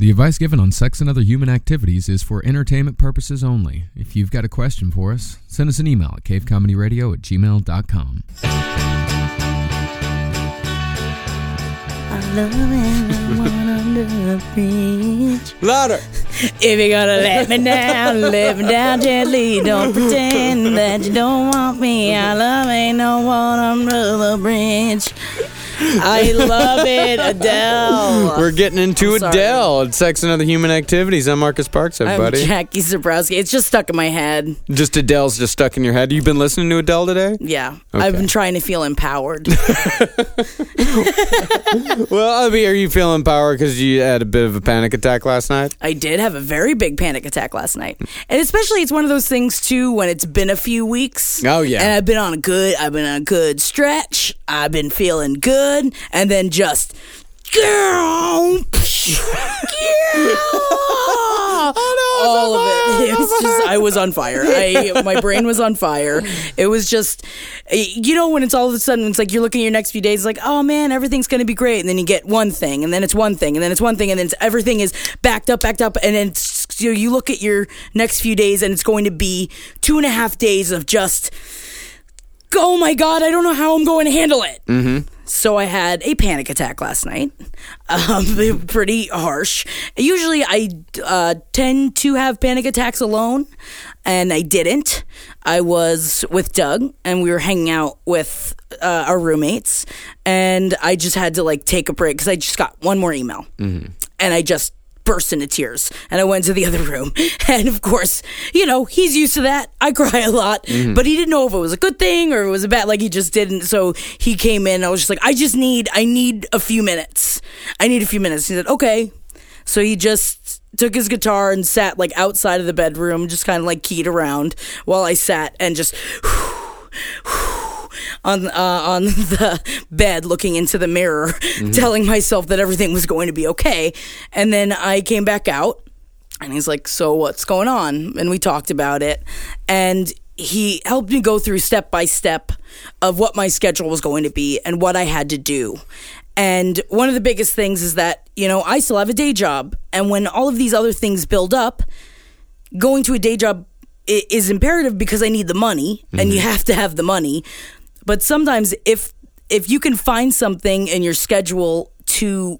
The advice given on sex and other human activities is for entertainment purposes only. If you've got a question for us, send us an email at cavecomedyradio at gmail.com. I love everyone under the bridge. Louder. If you're gonna let me down, let me down gently. Don't pretend that you don't want me. I love ain't no one under the bridge. I love it, Adele. We're getting into I'm sorry. Adele. It's Sex and Other Human Activities. I'm Marcus Parks, I'm everybody. Jackie Zebrowski. It's just stuck in my head. just Adele's just stuck in your head. You've been listening to Adele today? Yeah, Okay. I've been trying to feel empowered. Well, I mean, are you feeling empowered because you had a bit of a panic attack last night? I did have a very big panic attack last night. And especially it's one of those things too when it's been a few weeks. Oh, yeah. And I've been on a good I've been on a good stretch. I've been feeling good and then just girl, all of it. It was just I was on fire. I my brain was on fire. It was just you know when it's all of a sudden it's like you're looking at your next few days like oh man everything's gonna be great and then you get one thing and then it's one thing and then it's one thing and then it's, everything is backed up backed up and then it's, you, know, you look at your next few days and it's going to be two and a half days of just oh my god I don't know how I'm going to handle it. Mm-hmm. So I had a panic attack last night. Um, pretty harsh. Usually I uh, tend to have panic attacks alone, and I didn't. I was with Doug, and we were hanging out with uh, our roommates, and I just had to like take a break because I just got one more email, and I just burst into tears and I went to the other room. And of course, you know, he's used to that. I cry a lot, mm-hmm. but he didn't know if it was a good thing or it was a bad, like he just didn't. So he came in. I was just like, I just need, I need a few minutes. I need a few minutes. He said, okay. So he just took his guitar and sat like outside of the bedroom, just kind of like keyed around while I sat and just on uh, on the bed looking into the mirror telling myself that everything was going to be okay. And then I came back out and he's like so what's going on? And we talked about it. And he helped me go through step by step of what my schedule was going to be and what I had to do. And one of the biggest things is that you know I still have a day job. And when all of these other things build up going to a day job is imperative because I need the money and you have to have the money. But sometimes if if you can find something in your schedule to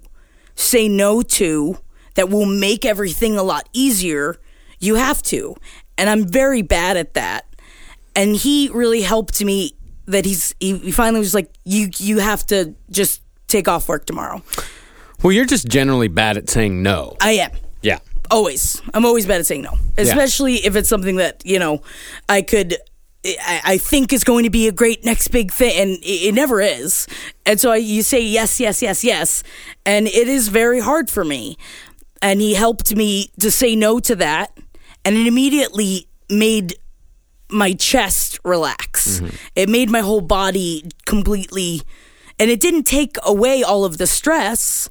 say no to that will make everything a lot easier, you have to. And I'm very bad at that. And he really helped me that he's he he finally was like you you have to just take off work tomorrow. Well, you're just generally bad at saying no. I am. Yeah. always i'm always bad at saying no especially if it's something that you know i could I, I think is going to be a great next big thing and it, it never is. And so you say yes yes yes yes and it is very hard for me. And he helped me to say no to that and it immediately made my chest relax. Mm-hmm. It made my whole body completely and it didn't take away all of the stress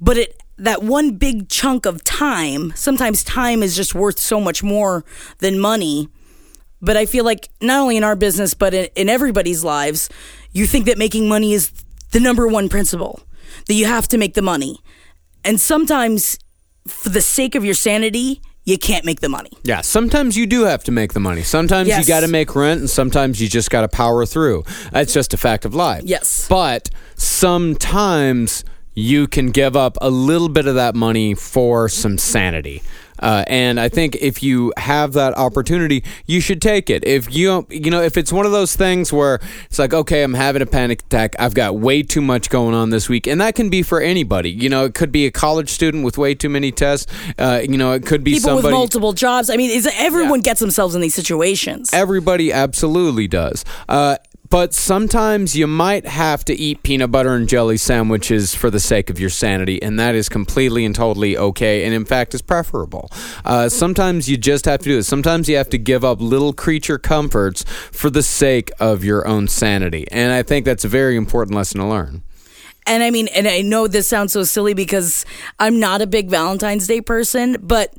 but it that one big chunk of time sometimes time is just worth so much more than money but i feel like not only in our business but in, in everybody's lives you think that making money is the number one principle that you have to make the money and sometimes for the sake of your sanity you can't make the money Yeah, sometimes you do have to make the money. Sometimes Yes. you got to make rent, and sometimes you just got to power through. That's just a fact of life. Yes. But sometimes you can give up a little bit of that money for some sanity. Uh, and I think if you have that opportunity, you should take it. If you, you know, if it's one of those things where it's like, okay, I'm having a panic attack. I've got way too much going on this week, and that can be for anybody. You know, it could be a college student with way too many tests. Uh, you know, it could be people somebody with multiple jobs i mean is everyone gets themselves in these situations Everybody absolutely does. Uh, but sometimes you might have to eat peanut butter and jelly sandwiches for the sake of your sanity, and that is completely and totally okay, and in fact is preferable. Uh, sometimes you just have to do it. Sometimes you have to give up little creature comforts for the sake of your own sanity, and I think that's a very important lesson to learn. and I mean, and I know this sounds so silly because I'm not a big Valentine's Day person, but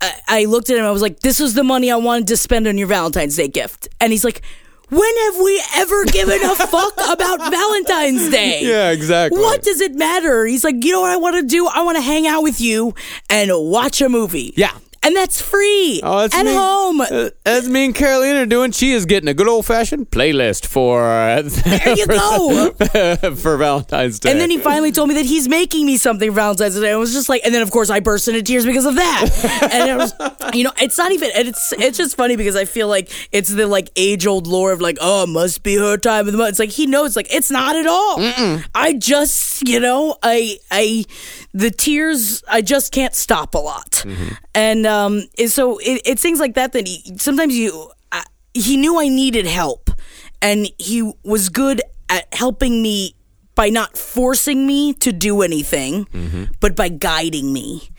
I, I looked at him. I was like, "This is the money I wanted to spend on your Valentine's Day gift," and he's like. When have we ever given a fuck about Valentine's Day? Yeah, exactly. What does it matter? He's like, you know what I want to do? I want to hang out with you and watch a movie. Yeah. And that's free. Oh, that's at me. home. Uh, That's me and Carolina are doing. She is getting a good old fashioned playlist for uh, there you go. for Valentine's Day. And then he finally told me that he's making me something for Valentine's Day. I was just like, and then of course I burst into tears because of that. and it was, you know, it's not even. And it's it's just funny because I feel like it's the like age old lore of like, oh, it must be her time of the month. It's like he knows, like it's not at all. I just, you know, I I the tears, I just can't stop a lot. And um, so it, it's things like that that he, sometimes you, I, he knew I needed help, and he was good at helping me by not forcing me to do anything, but by guiding me.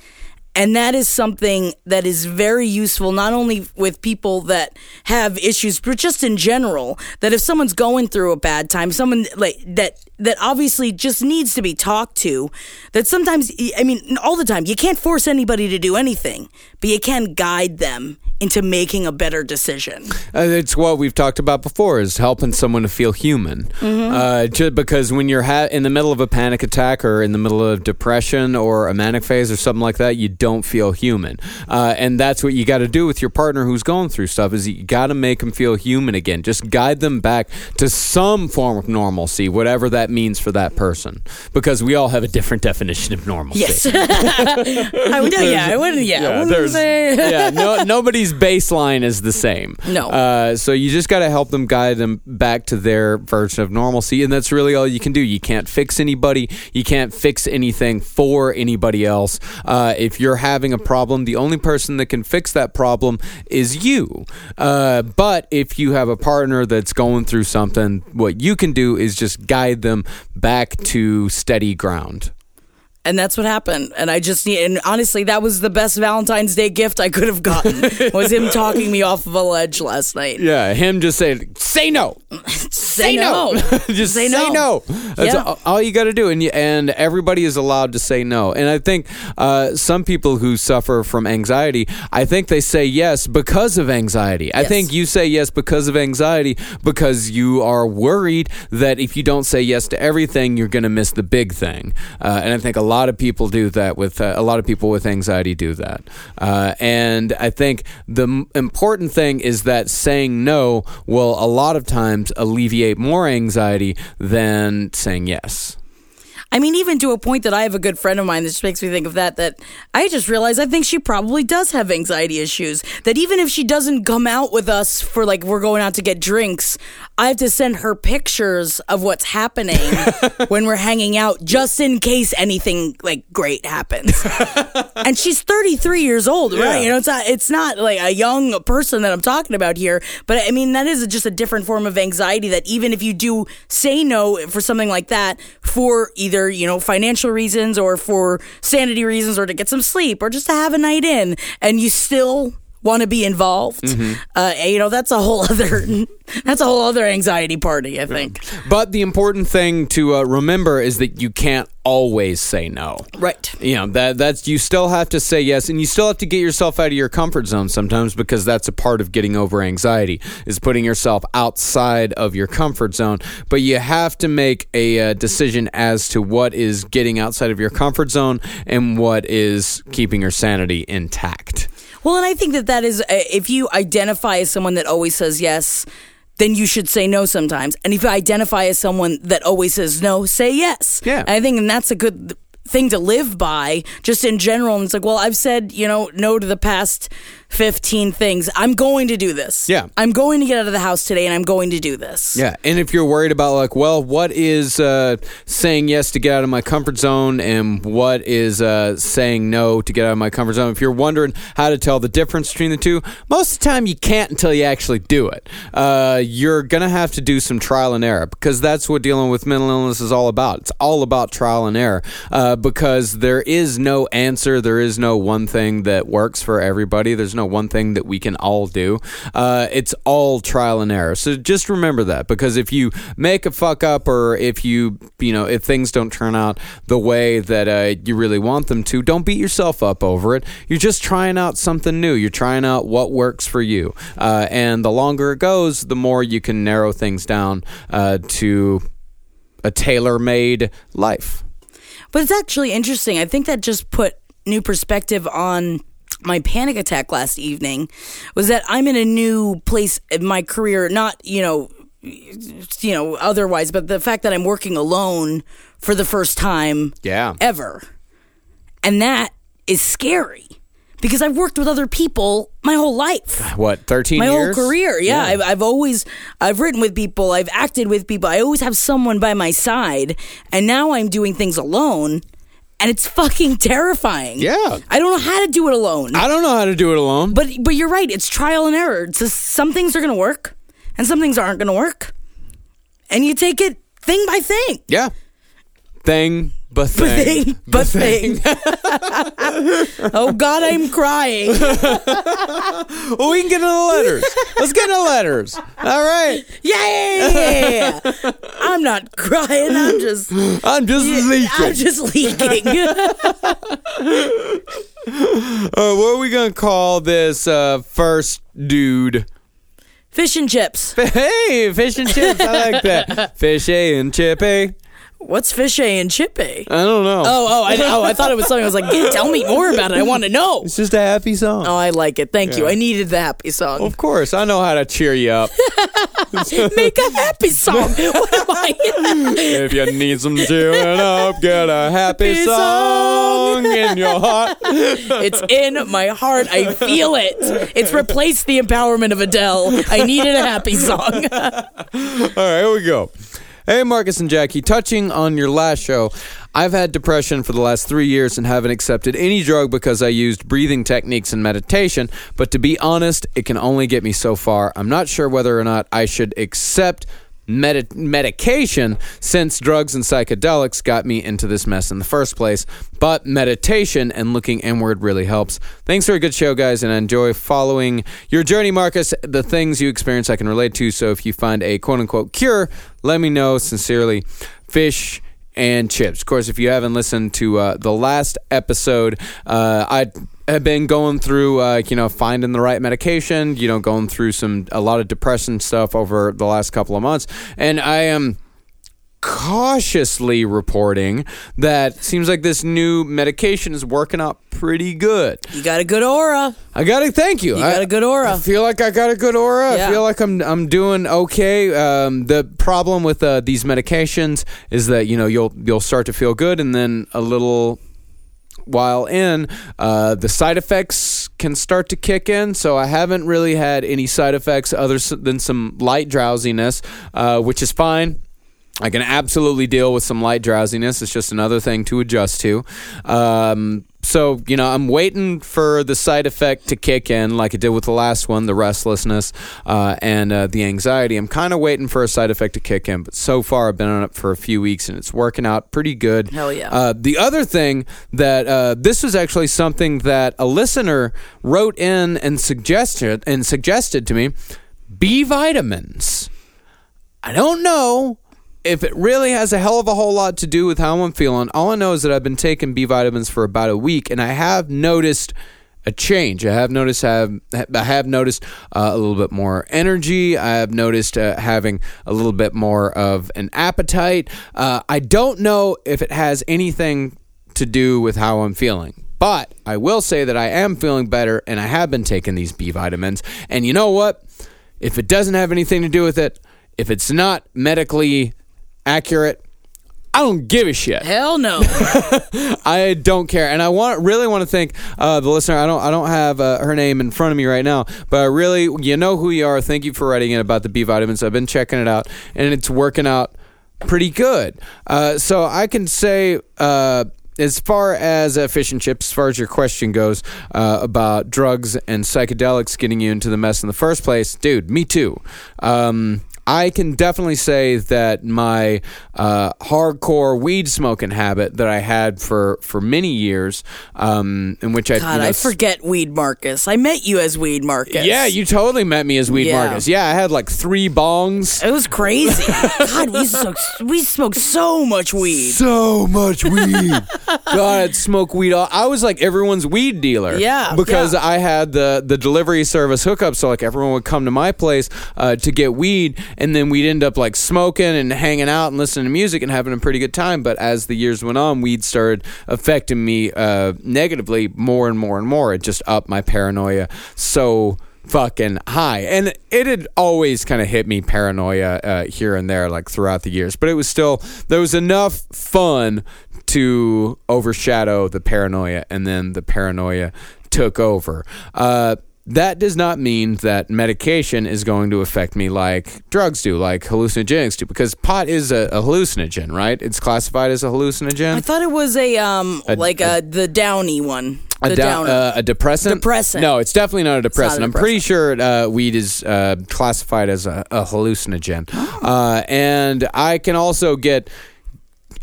And that is something that is very useful, not only with people that have issues, but just in general. That if someone's going through a bad time, someone like that that obviously just needs to be talked to. That sometimes, I mean, all the time, you can't force anybody to do anything, but you can guide them into making a better decision. Uh, it's what we've talked about before: is helping someone to feel human. Mm-hmm. Uh, just because when you're ha- in the middle of a panic attack or in the middle of depression or a manic phase or something like that, you don't feel human. Uh, and that's what you got to do with your partner who's going through stuff. Is you got to make them feel human again. Just guide them back to some form of normalcy, whatever that means for that person. Because we all have a different definition of normalcy. Yes, I would. Yeah, I wouldn't. Yeah, I Yeah, wouldn't say- yeah no, nobody's baseline is the same. No. Uh, so you just got to help them guide them back to their version of normalcy. And that's really all you can do. You can't fix anybody, you can't fix anything for anybody else. Uh, if you're having a problem, the only person that can fix that problem is you. Uh, but if you have a partner that's going through something, what you can do is just guide them back to steady ground. And that's what happened. And I just need, and honestly, that was the best Valentine's Day gift I could have gotten. was him talking me off of a ledge last night. Yeah, him just saying, say no. Say no. just Say say, no. no. That's Yeah. all, all you got to do, and you, and everybody is allowed to say no. And I think uh, some people who suffer from anxiety, I think they say yes because of anxiety. I think you say yes because of anxiety because you are worried that if you don't say yes to everything, you're going to miss the big thing. Uh, and I think a lot of people do that with uh, a lot of people with anxiety do that. Uh, and I think the m- important thing is that saying no will a lot of times alleviate more anxiety than saying yes. I mean, even to a point that I have a good friend of mine that just makes me think of that, that I just realized I think she probably does have anxiety issues. That even if she doesn't come out with us for like we're going out to get drinks, I have to send her pictures of what's happening when we're hanging out just in case anything like great happens. and she's 33 years old, right? You know, it's not, it's not like a young person that I'm talking about here, but I mean, that is just a different form of anxiety that even if you do say no for something like that for either, you know, financial reasons or for sanity reasons or to get some sleep or just to have a night in and you still want to be involved, uh, you know, that's a whole other, that's a whole other anxiety party, I think. But the important thing to uh, remember is that you can't always say no. Right. you know that that's you still have to say yes and you still have to get yourself out of your comfort zone sometimes because that's a part of getting over anxiety is putting yourself outside of your comfort zone but you have to make a uh, decision as to what is getting outside of your comfort zone and what is keeping your sanity intact Well, and I think that that is, uh, if you identify as someone that always says yes, then you should say no sometimes. And if you identify as someone that always says no, say yes. Yeah. And I think, and that's a good thing to live by just in general. And it's like, well, I've said, you know, no to the past 15 things. I'm going to do this. Yeah. I'm going to get out of the house today and I'm going to do this. Yeah, and if you're worried about like, well, what is uh, saying yes to get out of my comfort zone, and what is uh, saying no to get out of my comfort zone? If you're wondering how to tell the difference between the two, most of the time you can't until you actually do it. Uh, you're gonna have to do some trial and error because that's what dealing with mental illness is all about. It's all about trial and error. Uh, because there is no answer. There is no one thing that works for everybody. There's no one thing that we can all do. Uh, it's all trial and error. So just remember that because if you make a fuck up or if you, you know, if things don't turn out the way that uh, you really want them to, don't beat yourself up over it. You're just trying out something new. You're trying out what works for you. Uh, and the longer it goes, the more you can narrow things down uh, to a tailor made life. But it's actually interesting. I think that just put new perspective on my panic attack last evening was that I'm in a new place in my career, not, you know, you know, otherwise, but the fact that I'm working alone for the first time Yeah. ever. And that is scary because I've worked with other people my whole life. What, 13 my years? whole career yeah, I've, I've always i've written with people i've acted with people. I always have someone by my side and now i'm doing things alone and it's fucking terrifying. Yeah. i don't know how to do it alone. I don't know how to do it alone. but but you're right it's trial and error. It's just, some things are gonna work and some things aren't gonna work. And you take it thing by thing. Yeah. Thing, but thing. but thing oh god i'm crying Well, we can get into the letters. Let's get into letters. All right. yeah i'm not crying i'm just I'm just leaking. I'm just leaking. Uh, what are we going to call this uh, first dude? Fish and chips. Hey, fish and chips. I like that. Fishy and chippy. What's fishy and chippy? I don't know. Oh, oh, I, oh, I thought it was something. I was like, "Get- tell me more about it. I want to know. It's just a happy song. Oh, I like it. Thank you. I needed the happy song. Of course, I know how to cheer you up. Make a happy song. What am I? if you need some cheering up, get a happy Happy song in your heart. It's in my heart. I feel it. It's replaced the empowerment of Adele. I needed a happy song. All right, here we go. Hey, Marcus and Jackie, touching on your last show, I've had depression for the last three years and haven't accepted any drug because I used breathing techniques and meditation. But to be honest, it can only get me so far. I'm not sure whether or not I should accept medi- medication since drugs and psychedelics got me into this mess in the first place. But meditation and looking inward really helps. Thanks for a good show, guys, and I enjoy following your journey, Marcus. The things you experience I can relate to. So if you find a quote unquote cure, let me know. Sincerely, Fish and chips. Of course, if you haven't listened to uh, the last episode, uh, I have been going through, uh, you know, finding the right medication. You know, going through some a lot of depression stuff over the last couple of months, and I am cautiously reporting that seems like this new medication is working out pretty good. You got a good aura. I gotta thank you. You got I- a good aura. I feel like I got a good aura. Yeah. I feel like I'm I'm doing okay. Um, the problem with uh, these medications is that you know you'll you'll start to feel good, and then a little while in, uh, the side effects can start to kick in. So I haven't really had any side effects other than some light drowsiness, uh, which is fine. I can absolutely deal with some light drowsiness. It's just another thing to adjust to. Um, so, you know, I'm waiting for the side effect to kick in, like it did with the last one, the restlessness uh, and uh, the anxiety. I'm kind of waiting for a side effect to kick in, but so far I've been on it for a few weeks and it's working out pretty good. Hell yeah. Uh, the other thing that uh, this was actually something that a listener wrote in and suggested and suggested to me: B vitamins. I don't know if it really has a hell of a whole lot to do with how I'm feeling. All I know is that I've been taking B vitamins for about a week, and I have noticed a change. I have noticed I have, I have noticed uh, a little bit more energy. I have noticed uh, having a little bit more of an appetite. Uh, I don't know if it has anything to do with how I'm feeling. But I will say that I am feeling better and I have been taking these B vitamins. And you know what? If it doesn't have anything to do with it, if it's not medically accurate, I don't give a shit. Hell no. I don't care, and I want really want to thank uh, the listener. I don't I don't have uh, her name in front of me right now, but I really you know who you are. Thank you for writing in about the B vitamins. I've been checking it out, and it's working out pretty good. Uh, so I can say. Uh, as far as uh, fish and chips, as far as your question goes uh, about drugs and psychedelics getting you into the mess in the first place, dude, me too. Um, I can definitely say that my uh, hardcore weed smoking habit that I had for for many years, um, in which I God, you know, I forget Weed Marcus. I met you as Weed Marcus. Yeah, you totally met me as Weed Yeah. Marcus. Yeah, I had like three bongs. It was crazy. God, we smoked, we smoked so much weed. So much weed. God, I'd smoke weed. All, I was like everyone's weed dealer. Yeah, because yeah. I had the the delivery service hookup, so like everyone would come to my place uh, to get weed, and then we'd end up like smoking and hanging out and listening to music and having a pretty good time. But as the years went on, weed started affecting me uh, negatively more and more and more. It just upped my paranoia so fucking high and it had always kind of hit me paranoia uh, here and there like throughout the years but it was still there was enough fun to overshadow the paranoia and then the paranoia took over uh, that does not mean that medication is going to affect me like drugs do, like hallucinogenics do, because pot is a, a hallucinogen, right? It's classified as a hallucinogen. I thought it was a um A- like a, the downy one. a, The down- downer. uh, a depressant? Depressant. No, it's definitely not a depressant. I'm pretty sure uh, weed is uh, classified as a, a hallucinogen. Uh, and I can also get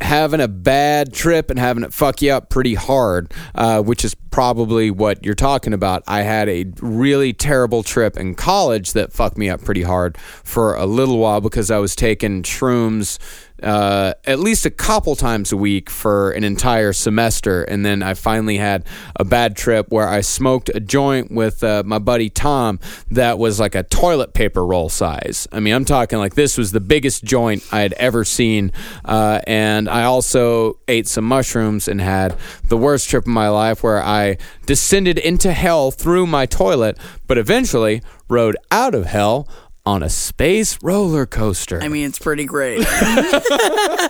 having a bad trip and having it fuck you up pretty hard, uh, which is probably what you're talking about. I had a really terrible trip in college that fucked me up pretty hard for a little while because I was taking shrooms uh, at least a couple times a week for an entire semester. And then I finally had a bad trip where I smoked a joint with uh, my buddy Tom that was like a toilet paper roll size. I mean, I'm talking like this was the biggest joint I had ever seen. Uh, and I also ate some mushrooms and had the worst trip of my life where I descended into hell through my toilet, but eventually rode out of hell. On a space roller coaster. I mean, it's pretty great.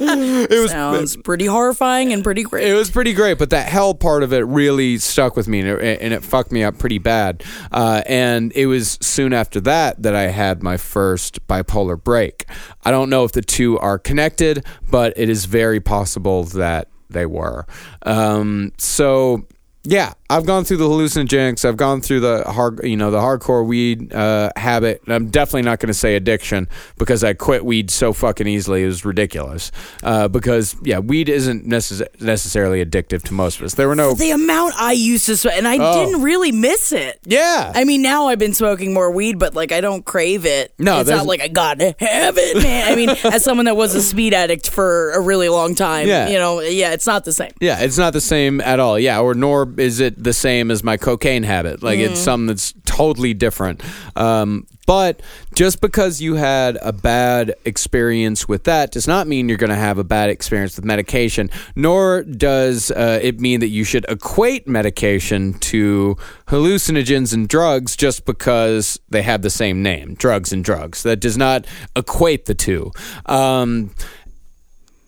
it was Sounds pretty horrifying and pretty great. It was pretty great, but that hell part of it really stuck with me, and it, and it fucked me up pretty bad. Uh, and it was soon after that that I had my first bipolar break. I don't know if the two are connected, but it is very possible that they were. Um, so. Yeah, I've gone through the hallucinogenics. I've gone through the hard, you know, the hardcore weed uh, habit. And I'm definitely not going to say addiction because I quit weed so fucking easily. It was ridiculous. Uh, because yeah, weed isn't necess- necessarily addictive to most of us. There were no. the amount I used to smoke, and I Oh. didn't really miss it. Yeah, I mean, now I've been smoking more weed, but like I don't crave it. No, it's there's- not like I gotta have it, man. I mean, as someone that was a speed addict for a really long time, Yeah. you know, yeah, it's not the same. Yeah, it's not the same at all. Yeah, or nor is it the same as my cocaine habit. Like it's something that's totally different. Um, but just because you had a bad experience with that does not mean you're going to have a bad experience with medication. Nor does uh, it mean that you should equate medication to hallucinogens and drugs just because they have the same name, drugs and drugs. That does not equate the two. Um,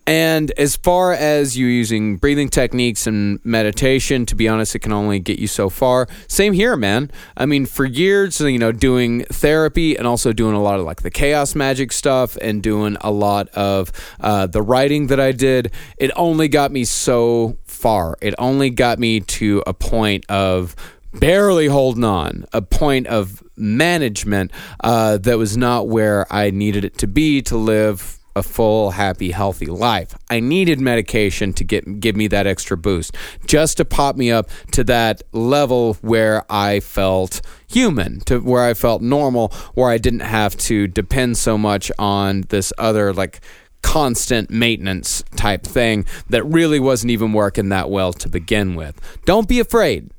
and as far as you using breathing techniques and meditation, to be honest, it can only get you so far. Same here, man. I mean, for years, you know, doing therapy and also doing a lot of like the chaos magic stuff and doing a lot of uh, the writing that I did, it only got me so far. It only got me to a point of barely holding on, a point of management uh, that was not where I needed it to be to live a full, happy, healthy life. I needed medication to get give me that extra boost, just to pop me up to that level where I felt human, to where I felt normal, where I didn't have to depend so much on this other like constant maintenance type thing that really wasn't even working that well to begin with. Don't be afraid.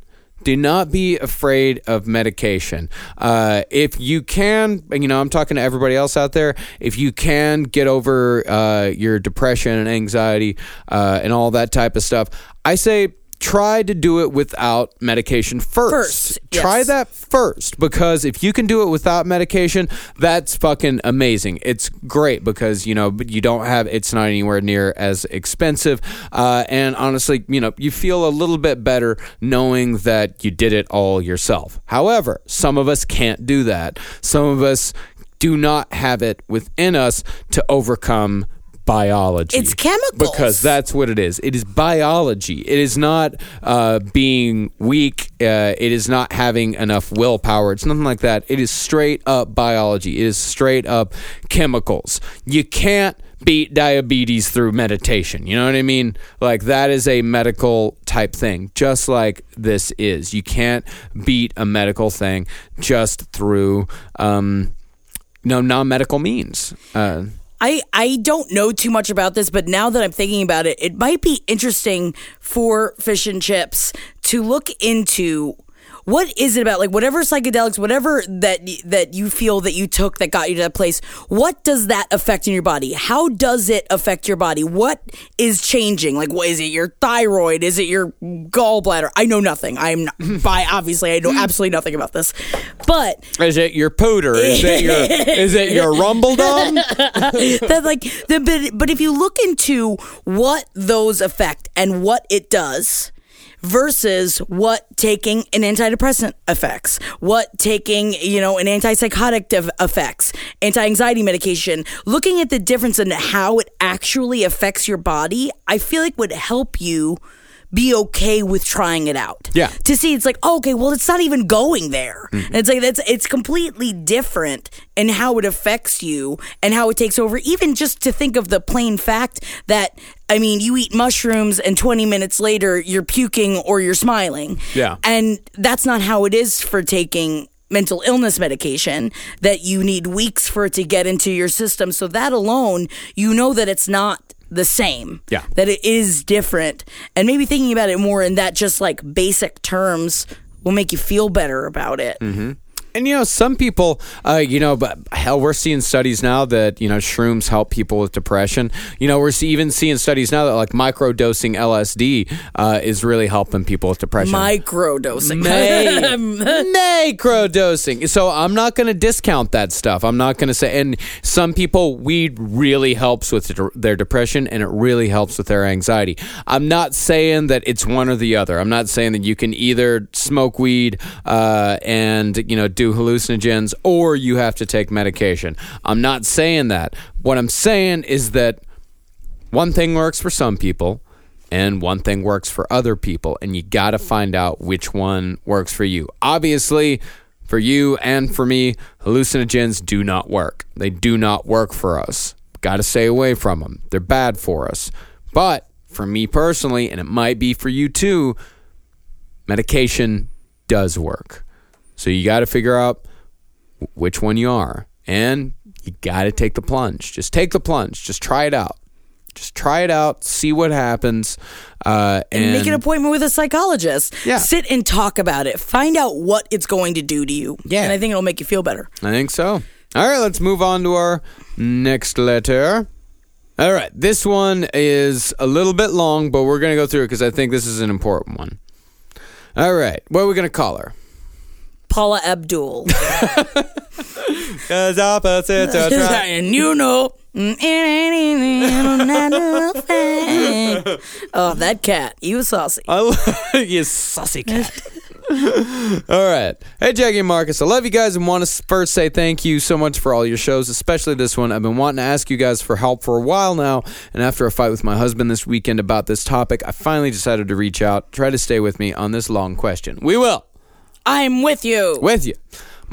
Do not be afraid of medication. Uh, if you can, you know, I'm talking to everybody else out there. If you can get over uh, your depression and anxiety uh, and all that type of stuff, I say try to do it without medication first. First, yes. Try that first because if you can do it without medication, that's fucking amazing. It's great because you know you don't have it's not anywhere near as expensive, uh, and honestly, you know you feel a little bit better knowing that you did it all yourself. However, some of us can't do that. Some of us do not have it within us to overcome biology. It's chemicals. Because that's what it is. It is biology. It is not uh, being weak. Uh, it is not having enough willpower. It's nothing like that. It is straight up biology. It is straight up chemicals. You can't beat diabetes through meditation. You know what I mean? Like that is a medical type thing, just like this is. You can't beat a medical thing just through um, no non-medical means. Uh, I, I don't know too much about this, but now that I'm thinking about it, it might be interesting for fish and chips to look into what is it about like whatever psychedelics whatever that that you feel that you took that got you to that place what does that affect in your body? How does it affect your body? What is changing? Like what is it your thyroid? Is it your gallbladder? I know nothing. I'm not by obviously i know absolutely nothing about this. But is it your pooter? Is it your is it your rumble dum? that like the but, but if you look into what those affect and what it does versus what taking an antidepressant affects, what taking, you know, an antipsychotic affects, anti-anxiety medication, looking at the difference in how it actually affects your body, I feel like would help you be okay with trying it out. Yeah. To see it's like, oh, okay, well it's not even going there. Mm-hmm. And it's like that's it's completely different in how it affects you and how it takes over. Even just to think of the plain fact that I mean, you eat mushrooms and 20 minutes later you're puking or you're smiling. Yeah. And that's not how it is for taking mental illness medication that you need weeks for it to get into your system. So that alone, you know that it's not the same. Yeah. That it is different. And maybe thinking about it more in that just like basic terms will make you feel better about it. Mm-hmm. And you know, some people, uh, you know, but hell, we're seeing studies now that you know shrooms help people with depression. You know, we're see- even seeing studies now that like microdosing LSD uh, is really helping people with depression. Microdosing. macro dosing. So I'm not going to discount that stuff. I'm not going to say. And some people, weed really helps with their- their depression, and it really helps with their anxiety. I'm not saying that it's one or the other. I'm not saying that you can either smoke weed uh, and you know do hallucinogens, or you have to take medication. I'm not saying that. What I'm saying is that one thing works for some people and one thing works for other people and you got to find out which one works for you. Obviously for you and for me hallucinogens do not work. They do not work for us. Got to stay away from them. They're bad for us. But for me personally and it might be for you too medication does work so you got to figure out which one you are and you got to take the plunge just take the plunge just try it out just try it out, see what happens, uh, and, Make an appointment with a psychologist. Yeah. Sit and talk about it. Find out what it's going to do to you. Yeah. And I think it'll make you feel better. I think so. All right, let's move on to our next letter. All right, this one is a little bit long, but we're gonna go through it because I think this is an important one. All right, what are we gonna call her? Paula Abdul. Cause opposites are and you know. mm, it ain't easy, not a. Oh, that cat. You was saucy. I love you saucy cat. all right. Hey, Jackie and Marcus. I love you guys and want to first say thank you so much for all your shows, especially this one. I've been wanting to ask you guys for help for a while now, and after a fight with my husband this weekend about this topic, I finally decided to reach out. Try to stay with me on this long question. We will. I'm with you. With you.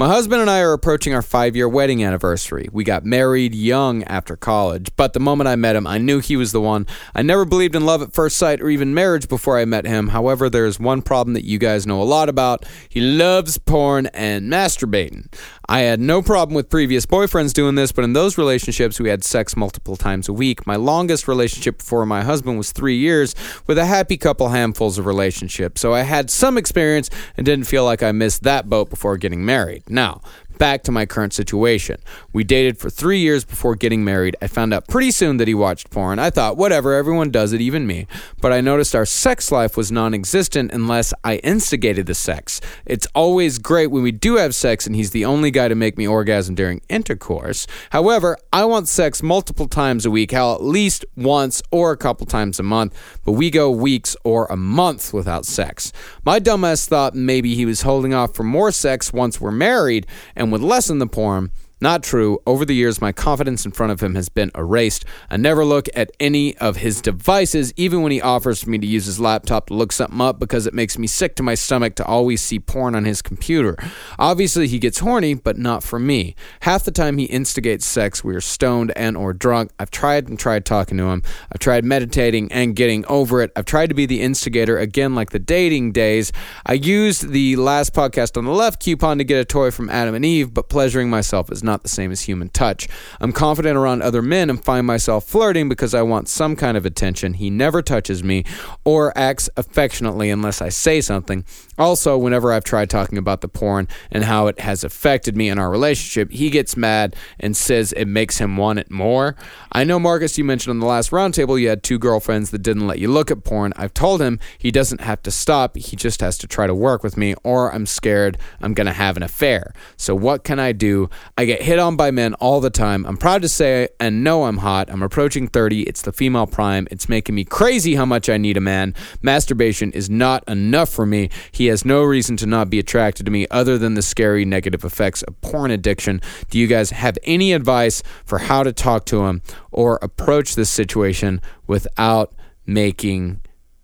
My husband and I are approaching our five year wedding anniversary. We got married young after college, but the moment I met him, I knew he was the one. I never believed in love at first sight or even marriage before I met him. However, there is one problem that you guys know a lot about. He loves porn and masturbating. I had no problem with previous boyfriends doing this, but in those relationships, we had sex multiple times a week. My longest relationship before my husband was three years, with a happy couple handfuls of relationships. So I had some experience and didn't feel like I missed that boat before getting married. Now, back to my current situation. We dated for three years before getting married. I found out pretty soon that he watched porn. I thought, whatever, everyone does it, even me. But I noticed our sex life was non existent unless I instigated the sex. It's always great when we do have sex and he's the only guy to make me orgasm during intercourse. However, I want sex multiple times a week, at least once or a couple times a month, but we go weeks or a month without sex. My dumbass thought maybe he was holding off for more sex once we're married and would lessen the porn. Not true. Over the years, my confidence in front of him has been erased. I never look at any of his devices, even when he offers for me to use his laptop to look something up, because it makes me sick to my stomach to always see porn on his computer. Obviously, he gets horny, but not for me. Half the time he instigates sex, we are stoned and or drunk. I've tried and tried talking to him. I've tried meditating and getting over it. I've tried to be the instigator again, like the dating days. I used the last podcast on the left coupon to get a toy from Adam and Eve, but pleasuring myself is not the same as human touch. I'm confident around other men and find myself flirting because I want some kind of attention. He never touches me or acts affectionately unless I say something. Also, whenever I've tried talking about the porn and how it has affected me in our relationship, he gets mad and says it makes him want it more. I know, Marcus, you mentioned on the last roundtable you had two girlfriends that didn't let you look at porn. I've told him he doesn't have to stop, he just has to try to work with me, or I'm scared I'm going to have an affair. So, what can I do? I get hit on by men all the time. I'm proud to say and know I'm hot. I'm approaching 30. It's the female prime. It's making me crazy how much I need a man. Masturbation is not enough for me. He has no reason to not be attracted to me other than the scary negative effects of porn addiction. Do you guys have any advice for how to talk to him or approach this situation without making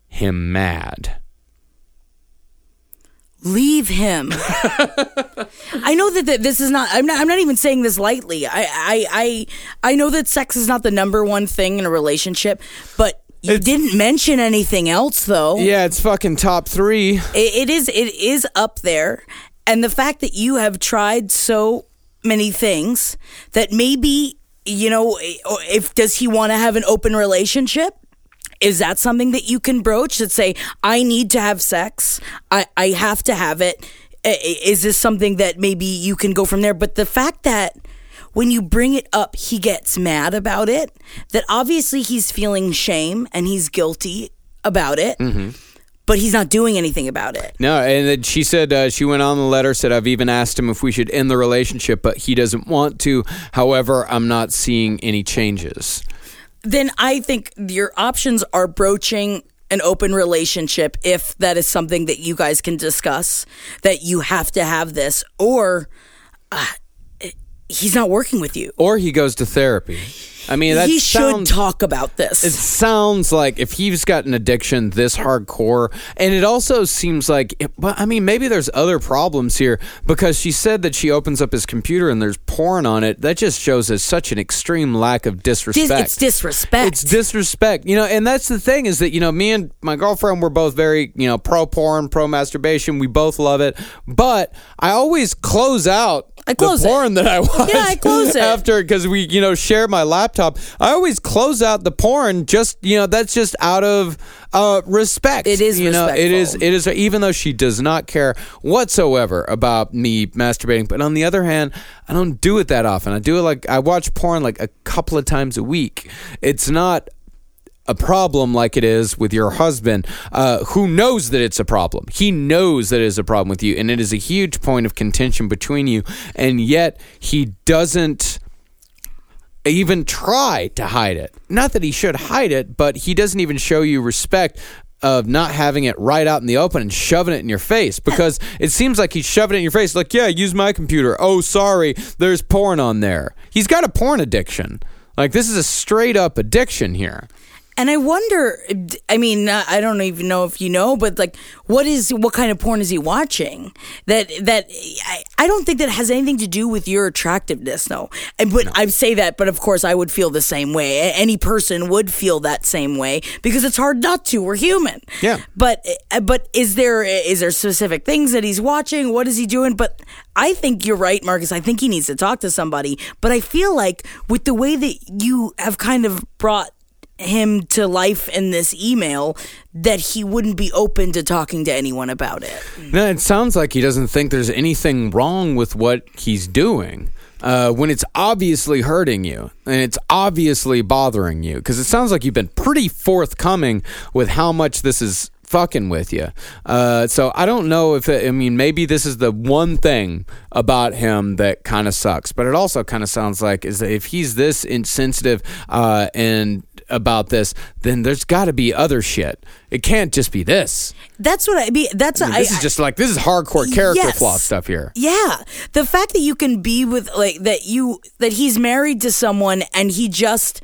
him mad? leave him. I know that, that this is not I'm not I'm not even saying this lightly. I I I I know that sex is not the number one thing in a relationship, but you It's- didn't mention anything else though. Yeah, it's fucking top three. It, it is it is up there, and the fact that you have tried so many things that maybe you know if does he want to have an open relationship? Is that something that you can broach that say I need to have sex, I I have to have it? Is this something that maybe you can go from there? But the fact that when you bring it up, he gets mad about it. That obviously he's feeling shame and he's guilty about it, but he's not doing anything about it. No, and then she said uh, she went on the letter said I've even asked him if we should end the relationship, but he doesn't want to. However, I'm not seeing any changes. Then I think your options are broaching an open relationship if that is something that you guys can discuss, that you have to have this, or uh, he's not working with you. Or he goes to therapy. I mean, that he should talk about this. It sounds like if he's got an addiction this hardcore, and it also seems like, it, well, I mean, maybe there's other problems here because she said that she opens up his computer and there's porn on it. That just shows us such an extreme lack of Dis- disrespect. it's disrespect. It's disrespect, you know, and that's the thing is that you know me and my girlfriend we're both very you know pro porn, pro masturbation. We both love it, but I always close out I close the it. porn that I watch. Yeah, I close it. after because we you know share my laptop. I always close out the porn. Just you know that's just out of uh, respect. It is you know it is respectful. it is even though she does not care whatsoever about me masturbating. But on the other hand, I don't do it that often. I do it like I watch porn like a couple of times a week. It's not a problem like it is with your husband, uh, who knows that it's a problem. He knows that it is a problem with you, and it is a huge point of contention between you, and yet he doesn't even try to hide it. Not that he should hide it, but he doesn't even show you respect of not having it right out in the open and shoving it in your face because it seems like he's shoving it in your face like, "Yeah, use my computer." Oh, sorry, there's porn on there. He's got a porn addiction. Like this is a straight up addiction here. And I wonder, I mean, uh, I don't even know if you know, but like, what is, what kind of porn is he watching? That, that, I, I don't think that has anything to do with your attractiveness, no. And, but I say that, but of course I would feel the same way. Any person would feel that same way because it's hard not to. We're human. Yeah. But, uh, but is there, is there specific things that he's watching? What is he doing? But I think you're right, Marcus. I think he needs to talk to somebody. But I feel like with the way that you have kind of brought him to life in this email that he wouldn't be open to talking to anyone about it. It sounds like he doesn't think there's anything wrong with what he's doing. Uh, when it's obviously hurting you and it's obviously bothering you, because it sounds like you've been pretty forthcoming with how much this is fucking with you. Uh, so I don't know if it, I mean maybe this is the one thing about him that kind of sucks, but it also kind of sounds like is that if he's this insensitive uh, and about this, then there's got to be other shit. It can't just be this. That's what I mean. That's I mean, I- this is just like this is hardcore character Yes. flaw stuff here. Yeah. The fact that you can be with like that you that he's married to someone and he just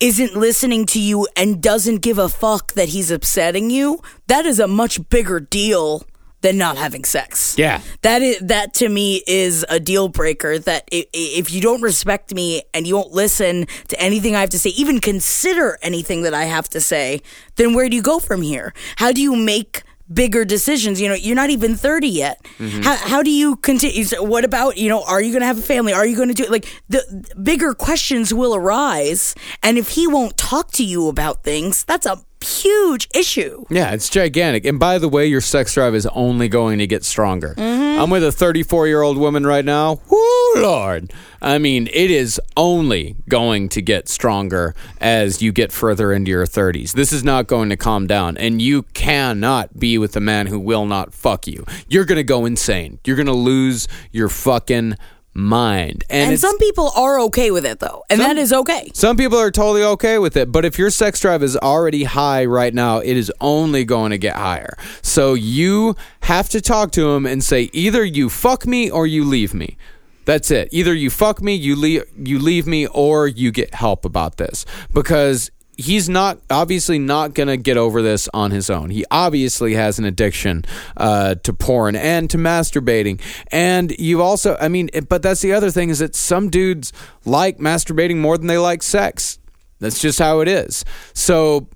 isn't listening to you and doesn't give a fuck that he's upsetting you, that is a much bigger deal than not having sex. Yeah. That is that to me is a deal breaker that if you don't respect me and you won't listen to anything I have to say, even consider anything that I have to say, then where do you go from here? How do you make bigger decisions? You know, you're not even 30 yet. Mm-hmm. How, how do you continue? so What about, you know, are you going to have a family? Are you going to do it? like the the bigger questions will arise. And if he won't talk to you about things, that's a huge issue. Yeah, it's gigantic. And by the way, your sex drive is only going to get stronger. Mm-hmm. I'm with a 34 year old woman right now. Whoo, Lord. I mean, it is only going to get stronger as you get further into your 30s. This is not going to calm down. And you cannot be with a man who will not fuck you. You're going to go insane. You're going to lose your fucking mind. And, And some people are okay with it though. And Some- that is okay. some people are totally okay with it, but if your sex drive is already high right now, it is only going to get higher. So you have to talk to him and say either you fuck me or you leave me. That's it. Either you fuck me, you leave you leave me or you get help about this because he's not obviously not going to get over this on his own. He obviously has an addiction uh, to porn and to masturbating. And you also, I mean, but that's the other thing is that some dudes like masturbating more than they like sex. That's just how it is. So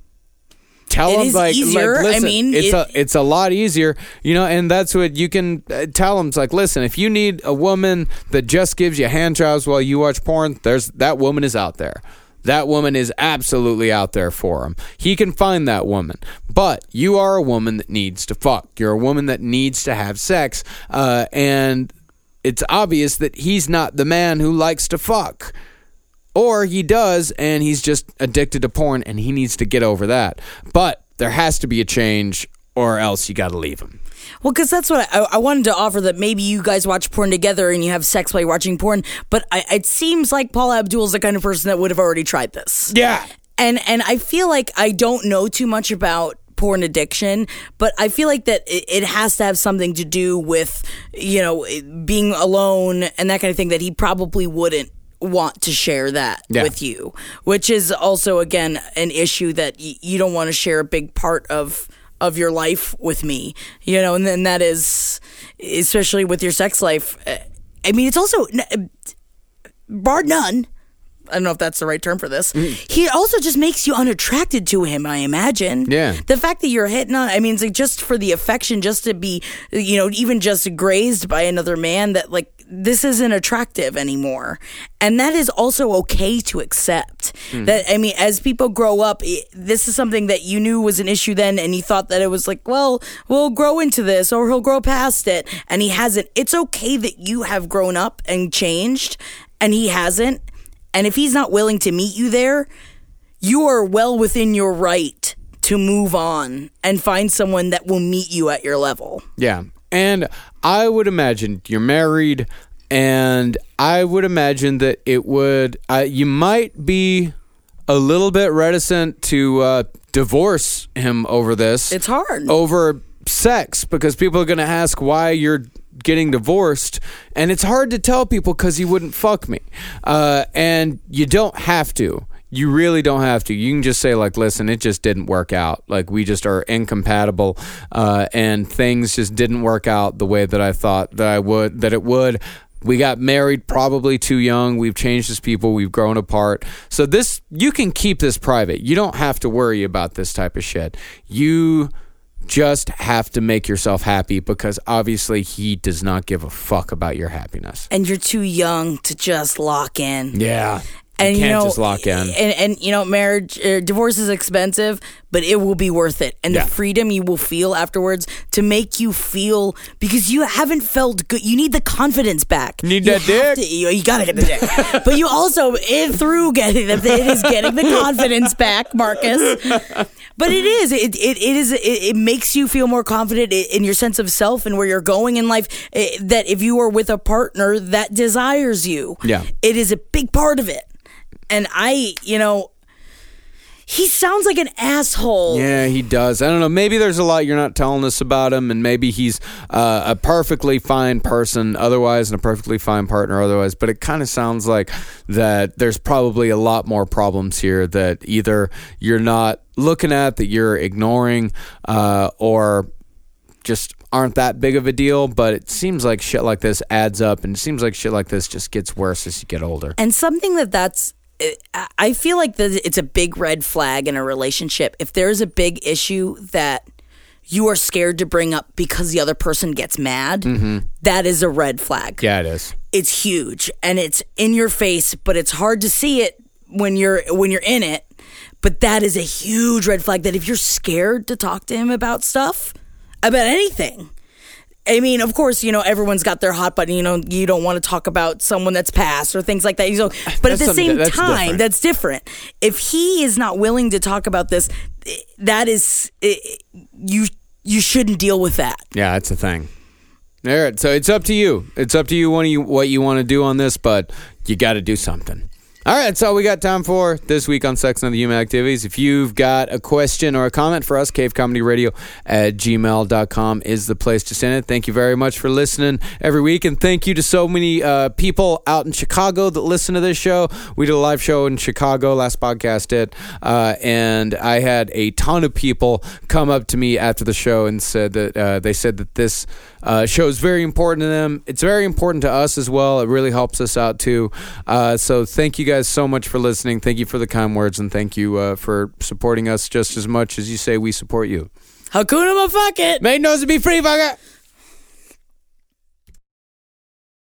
tell It them like, easier. like I listen, mean, it's it- a it's a lot easier, you know, and that's what you can uh, tell them. It's like, listen, if you need a woman that just gives you hand jobs while you watch porn, there's that woman is out there. That woman is absolutely out there for him. He can find that woman, but you are a woman that needs to fuck. You're a woman that needs to have sex, uh, and it's obvious that he's not the man who likes to fuck. Or he does, and he's just addicted to porn, and he needs to get over that. But there has to be a change, or else you got to leave him. Well, because that's what I, I wanted to offer that maybe you guys watch porn together and you have sex while you're watching porn. But I, it seems like Paul Abdul's the kind of person that would have already tried this. Yeah. And and I feel like I don't know too much about porn addiction, but I feel like that it, it has to have something to do with you know being alone and that kind of thing. That he probably wouldn't want to share that Yeah. with you, which is also again an issue that y- you don't want to share a big part of of your life with me, you know, and then that is especially with your sex life. uh, I mean, it's also bar none. I don't know if that's the right term for this. Mm. He also just makes you unattracted to him, I imagine. Yeah. The fact that you're hitting on, I mean, it's like just for the affection, just to be, you know, even just grazed by another man, that like this isn't attractive anymore. And that is also okay to accept. Mm. That, I mean, as people grow up, this is something that you knew was an issue then, and you thought that it was like, well, we'll grow into this or he'll grow past it. And he hasn't. It's okay that you have grown up and changed, and he hasn't. And if he's not willing to meet you there, you are well within your right to move on and find someone that will meet you at your level. Yeah. And I would imagine you're married, and I would imagine that it would, uh, you might be a little bit reticent to uh, divorce him over this. It's hard. Over sex because people are going to ask why you're getting divorced and it's hard to tell people because you wouldn't fuck me. Uh, and you don't have to. You really don't have to. You can just say like listen it just didn't work out. Like we just are incompatible uh, and things just didn't work out the way that i thought that i would that it would. We got married probably too young. We've changed as people. We've grown apart. So this you can keep this private. You don't have to worry about this type of shit. You just have to make yourself happy because obviously he does not give a fuck about your happiness. and you're too young to just lock in. Yeah. And you you, can't know, just lock in. And, and you know, marriage, uh, divorce is expensive, but it will be worth it. And Yeah. the freedom you will feel afterwards to make you feel because you haven't felt good. You need the confidence back. Need You that dick? to- you, you gotta get the dick, but you also it through getting the it is getting the confidence back, Marcus. But it is it it, it is it, it makes you feel more confident in your sense of self and where you're going in life. That if you are with a partner that desires you, Yeah. it is a big part of it. And I, you know, he sounds like an asshole. Yeah, he does. I don't know. Maybe there's a lot you're not telling us about him, and maybe he's uh, a perfectly fine person otherwise and a perfectly fine partner otherwise. But it kind of sounds like that there's probably a lot more problems here that either you're not looking at, that you're ignoring, uh, or just aren't that big of a deal. But it seems like shit like this adds up, and it seems like shit like this just gets worse as you get older. And something that that's I feel like it's a big red flag in a relationship. If there's a big issue that you are scared to bring up because the other person gets mad, mm-hmm. that is a red flag. Yeah, it is. It's huge and it's in your face, but it's hard to see it when you're when you're in it. But that is a huge red flag that if you're scared to talk to him about stuff, about anything, I mean, of course, you know, everyone's got their hot button. You know, you don't want to talk about someone that's passed or things like that. You know, but That's at the same that's time, different. that's different. If he is not willing to talk about this, that is eh, you. You shouldn't deal with that. Yeah, that's the thing. All right, so it's up to you. It's up to you you what you want to do on this, but you got to do something. All right, that's all we got time for this week on Sex and the Human Activities. If you've got a question or a comment for us, cavecomedyradio at gmail.com is the place to send it. Thank you very much for listening every week. And thank you to so many uh, people out in Chicago that listen to this show. We did a live show in Chicago, last podcast did. Uh, and I had a ton of people come up to me after the show and said that uh, they said that this uh, show is very important to them. It's very important to us as well. It really helps us out too. Uh, so thank you guys so much for listening. Thank you for the kind words and thank you uh, for supporting us just as much as you say we support you. Hakuna fuck it. Make nose to be free, fucker.